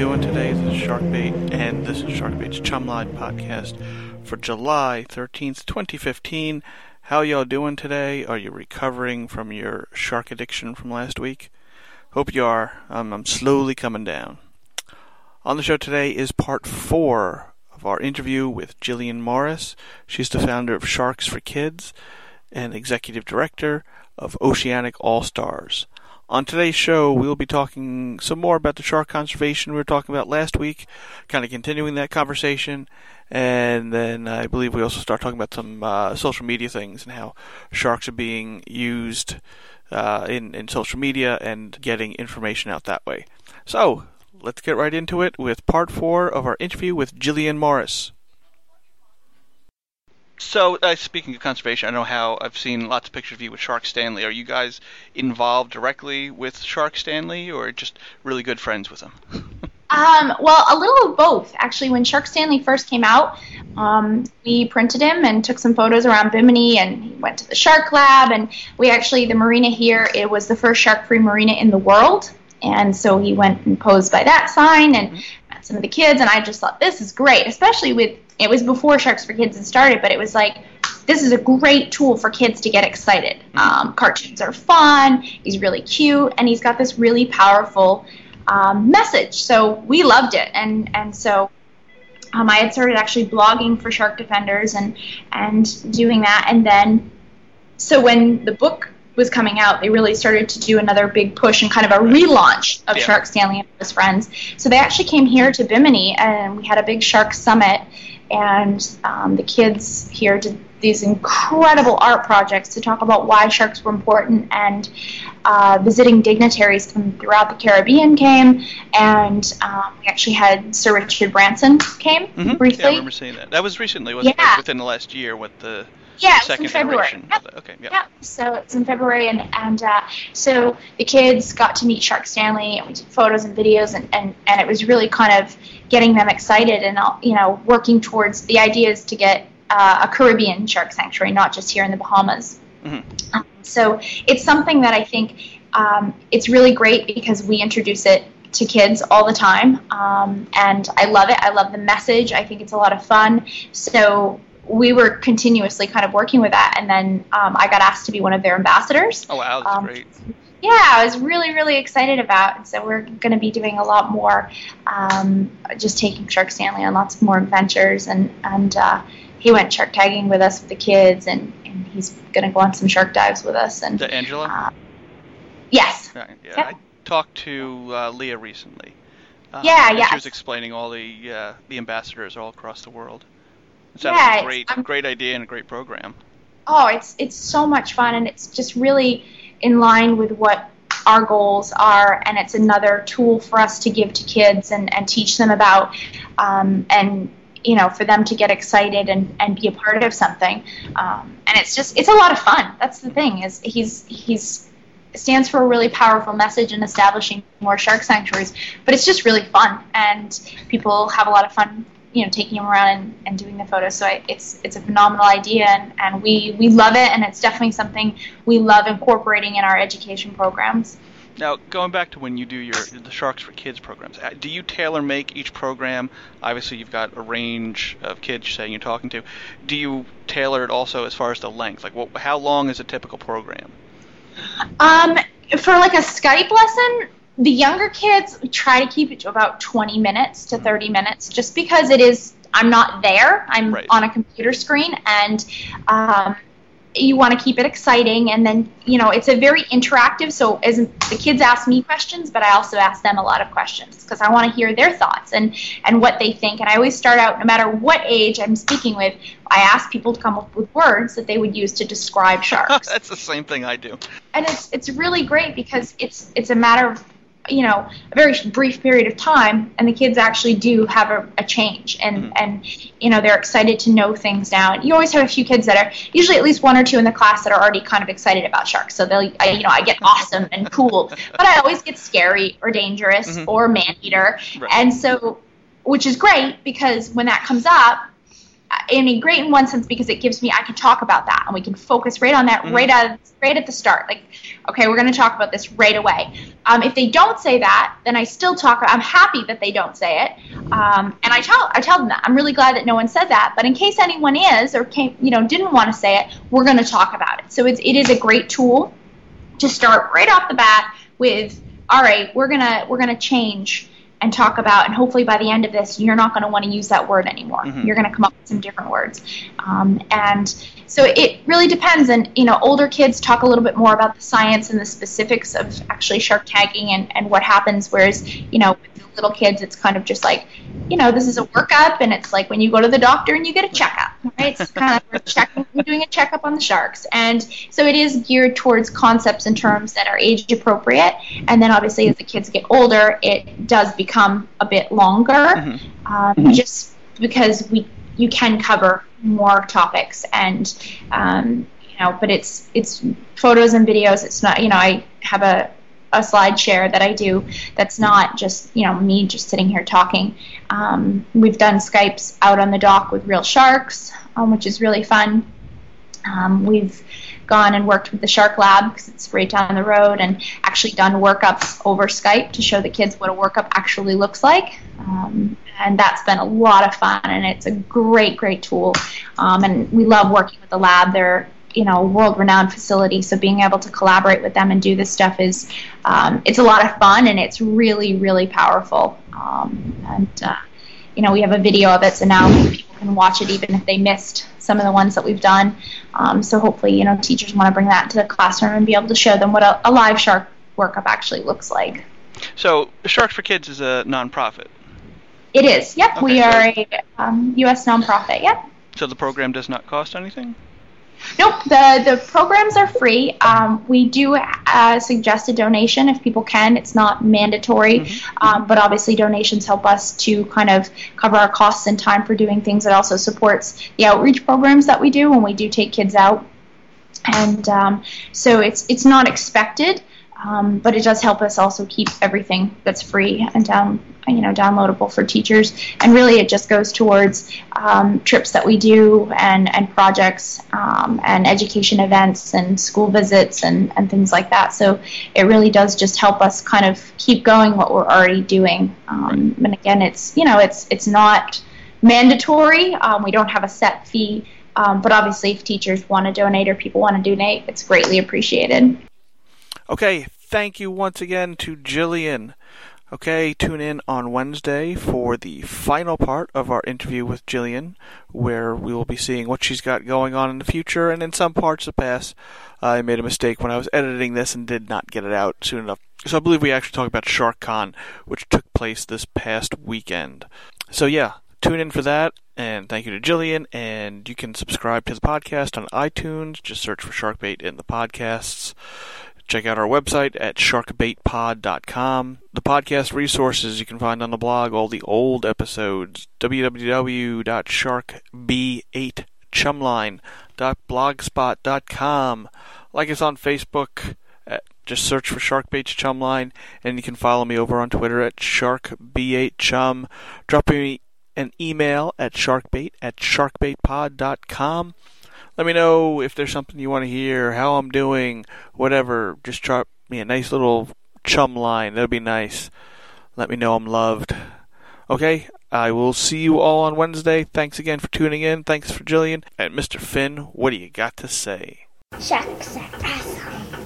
doing today? This is Sharkbait, and this is Sharkbait's Chumline podcast for July 13th, 2015. How y'all doing today? Are you recovering from your shark addiction from last week? Hope you are. I'm slowly coming down. On the show today is part four of our interview with Jillian Morris. She's the founder of Sharks for Kids and executive director of Oceanic All Stars. On today's show, we'll be talking some more about the shark conservation we were talking about last week, kind of continuing that conversation, and then I believe we also start talking about some uh, social media things and how sharks are being used uh, in in social media and getting information out that way. So let's get right into it with part four of our interview with Jillian Morris. So, uh, speaking of conservation, I know how I've seen lots of pictures of you with Shark Stanley. Are you guys involved directly with Shark Stanley, or just really good friends with him? um, well, a little of both. Actually, when Shark Stanley first came out, um, we printed him and took some photos around Bimini, and he went to the Shark Lab. And we actually, the marina here, it was the first shark-free marina in the world. And so he went and posed by that sign and mm-hmm. Some of the kids, and I just thought this is great, especially with it was before Sharks for Kids had started, but it was like this is a great tool for kids to get excited. Mm-hmm. Um, cartoons are fun. He's really cute, and he's got this really powerful um, message. So we loved it, and and so um, I had started actually blogging for Shark Defenders and and doing that, and then so when the book was coming out, they really started to do another big push and kind of a relaunch of yeah. Shark Stanley and his friends. So they actually came here to Bimini, and we had a big shark summit and um, the kids here did these incredible art projects to talk about why sharks were important and uh, visiting dignitaries from throughout the Caribbean came and um, we actually had Sir Richard Branson came mm-hmm. briefly. Yeah, I remember seeing that. That was recently, wasn't yeah. it? Within the last year with the yeah, second in February. Yep. Okay, yeah. Yep. So it's in February, and and uh, so the kids got to meet Shark Stanley, and we did photos and videos, and, and, and it was really kind of getting them excited, and you know, working towards the idea is to get uh, a Caribbean shark sanctuary, not just here in the Bahamas. Mm-hmm. Um, so it's something that I think um, it's really great because we introduce it to kids all the time, um, and I love it. I love the message. I think it's a lot of fun. So we were continuously kind of working with that, and then um, I got asked to be one of their ambassadors. Oh wow, that's um, great. Yeah, I was really, really excited about, and so we're going to be doing a lot more, um, just taking Shark Stanley on lots of more adventures, and and uh, he went shark tagging with us with the kids, and, and he's going to go on some shark dives with us. And the Angela. Uh, yes. Right, yeah, yep. I talked to uh, Leah recently. Uh, yeah, yeah. She was explaining all the uh, the ambassadors all across the world. It sounds yeah, like a great, great idea and a great program. Oh, it's it's so much fun, and it's just really in line with what our goals are, and it's another tool for us to give to kids and, and teach them about, um, and you know, for them to get excited and, and be a part of something. Um, and it's just it's a lot of fun. That's the thing is he's he's stands for a really powerful message in establishing more shark sanctuaries, but it's just really fun, and people have a lot of fun you know taking them around and, and doing the photos. So I, it's it's a phenomenal idea, and, and we we love it, and it's definitely something we love incorporating in our education programs. Now, going back to when you do your the Sharks for Kids programs, uh, do you tailor make each program? Obviously, you've got a range of kids saying you're talking to. Do you tailor it also as far as the length? Like, what, how long is a typical program? Um, for like a Skype lesson, the younger kids try to keep it to about 20 minutes to 30 minutes just because it is i'm not there. I'm right. on a computer screen and um, you want to keep it exciting and then you know it's a very interactive so as the kids ask me questions but i also ask them a lot of questions because i want to hear their thoughts and and what they think. And i always start out no matter what age i'm speaking with i ask people to come up with words that they would use to describe sharks. That's the same thing i do. And it's it's really great because it's it's a matter of you know a very brief period of time and the kids actually do have a, a change and mm-hmm. and you know they're excited to know things now and you always have a few kids that are usually at least one or two in the class that are already kind of excited about sharks so they'll I, you know i get awesome and cool but i always get scary or dangerous mm-hmm. or man eater right. and so which is great because when that comes up I mean, great in one sense because it gives me I can talk about that and we can focus right on that mm-hmm. right at right at the start. Like, okay, we're going to talk about this right away. Um, if they don't say that, then I still talk. I'm happy that they don't say it, um, and I tell I tell them that I'm really glad that no one said that. But in case anyone is or came, you know, didn't want to say it, we're going to talk about it. So it's it is a great tool to start right off the bat with. All right, we're gonna we're gonna change and talk about, and hopefully by the end of this, you're not going to want to use that word anymore. Mm-hmm. You're going to come up with some different words. Um, and so it really depends. And, you know, older kids talk a little bit more about the science and the specifics of actually shark tagging and, and what happens, whereas, you know, with little kids, it's kind of just like, you know, this is a workup, and it's like when you go to the doctor and you get a checkup, right? It's kind of checking, you're doing a checkup on the sharks. And so it is geared towards concepts and terms that are age appropriate. And then obviously, as the kids get older, it does become become a bit longer, mm-hmm. Um, mm-hmm. just because we you can cover more topics and um, you know, but it's it's photos and videos. It's not you know I have a a slide share that I do that's not just you know me just sitting here talking. Um, we've done Skypes out on the dock with real sharks, um, which is really fun. Um, we've gone and worked with the Shark Lab because it's right down the road and actually done workups over Skype to show the kids what a workup actually looks like. Um, and that's been a lot of fun and it's a great, great tool. Um, and we love working with the lab. They're you know world renowned facility so being able to collaborate with them and do this stuff is um, it's a lot of fun and it's really really powerful um, and uh, you know we have a video of it so now people can watch it even if they missed some of the ones that we've done. Um, so hopefully, you know, teachers want to bring that to the classroom and be able to show them what a, a live shark workup actually looks like. So Sharks for Kids is a nonprofit. It is. Yep, okay, we so are a um, U.S. nonprofit. Yep. So the program does not cost anything. Nope, the, the programs are free. Um, we do uh, suggest a donation if people can. It's not mandatory, mm-hmm. um, but obviously donations help us to kind of cover our costs and time for doing things. It also supports the outreach programs that we do when we do take kids out. And um, so it's it's not expected, um, but it does help us also keep everything that's free and down, you know, downloadable for teachers. And really, it just goes towards um, trips that we do and and projects um, and education events and school visits and and things like that. So it really does just help us kind of keep going what we're already doing. Um, and again, it's you know, it's it's not mandatory. Um, we don't have a set fee. Um, but obviously, if teachers want to donate or people want to donate, it's greatly appreciated. Okay, thank you once again to Jillian. Okay, tune in on Wednesday for the final part of our interview with Jillian, where we will be seeing what she's got going on in the future and in some parts of the past. I made a mistake when I was editing this and did not get it out soon enough. So I believe we actually talked about SharkCon, which took place this past weekend. So yeah, tune in for that. And thank you to Jillian. And you can subscribe to the podcast on iTunes. Just search for Sharkbait in the podcasts. Check out our website at sharkbaitpod.com. The podcast resources you can find on the blog, all the old episodes, www.sharkb8chumline.blogspot.com. Like us on Facebook, at, just search for Sharkbait Chumline, and you can follow me over on Twitter at sharkb8chum. Drop me an email at sharkbait at sharkbaitpod.com. Let me know if there's something you want to hear, how I'm doing, whatever. Just drop me a nice little chum line. That'd be nice. Let me know I'm loved. Okay, I will see you all on Wednesday. Thanks again for tuning in. Thanks for Jillian. And Mr. Finn, what do you got to say? Are awesome.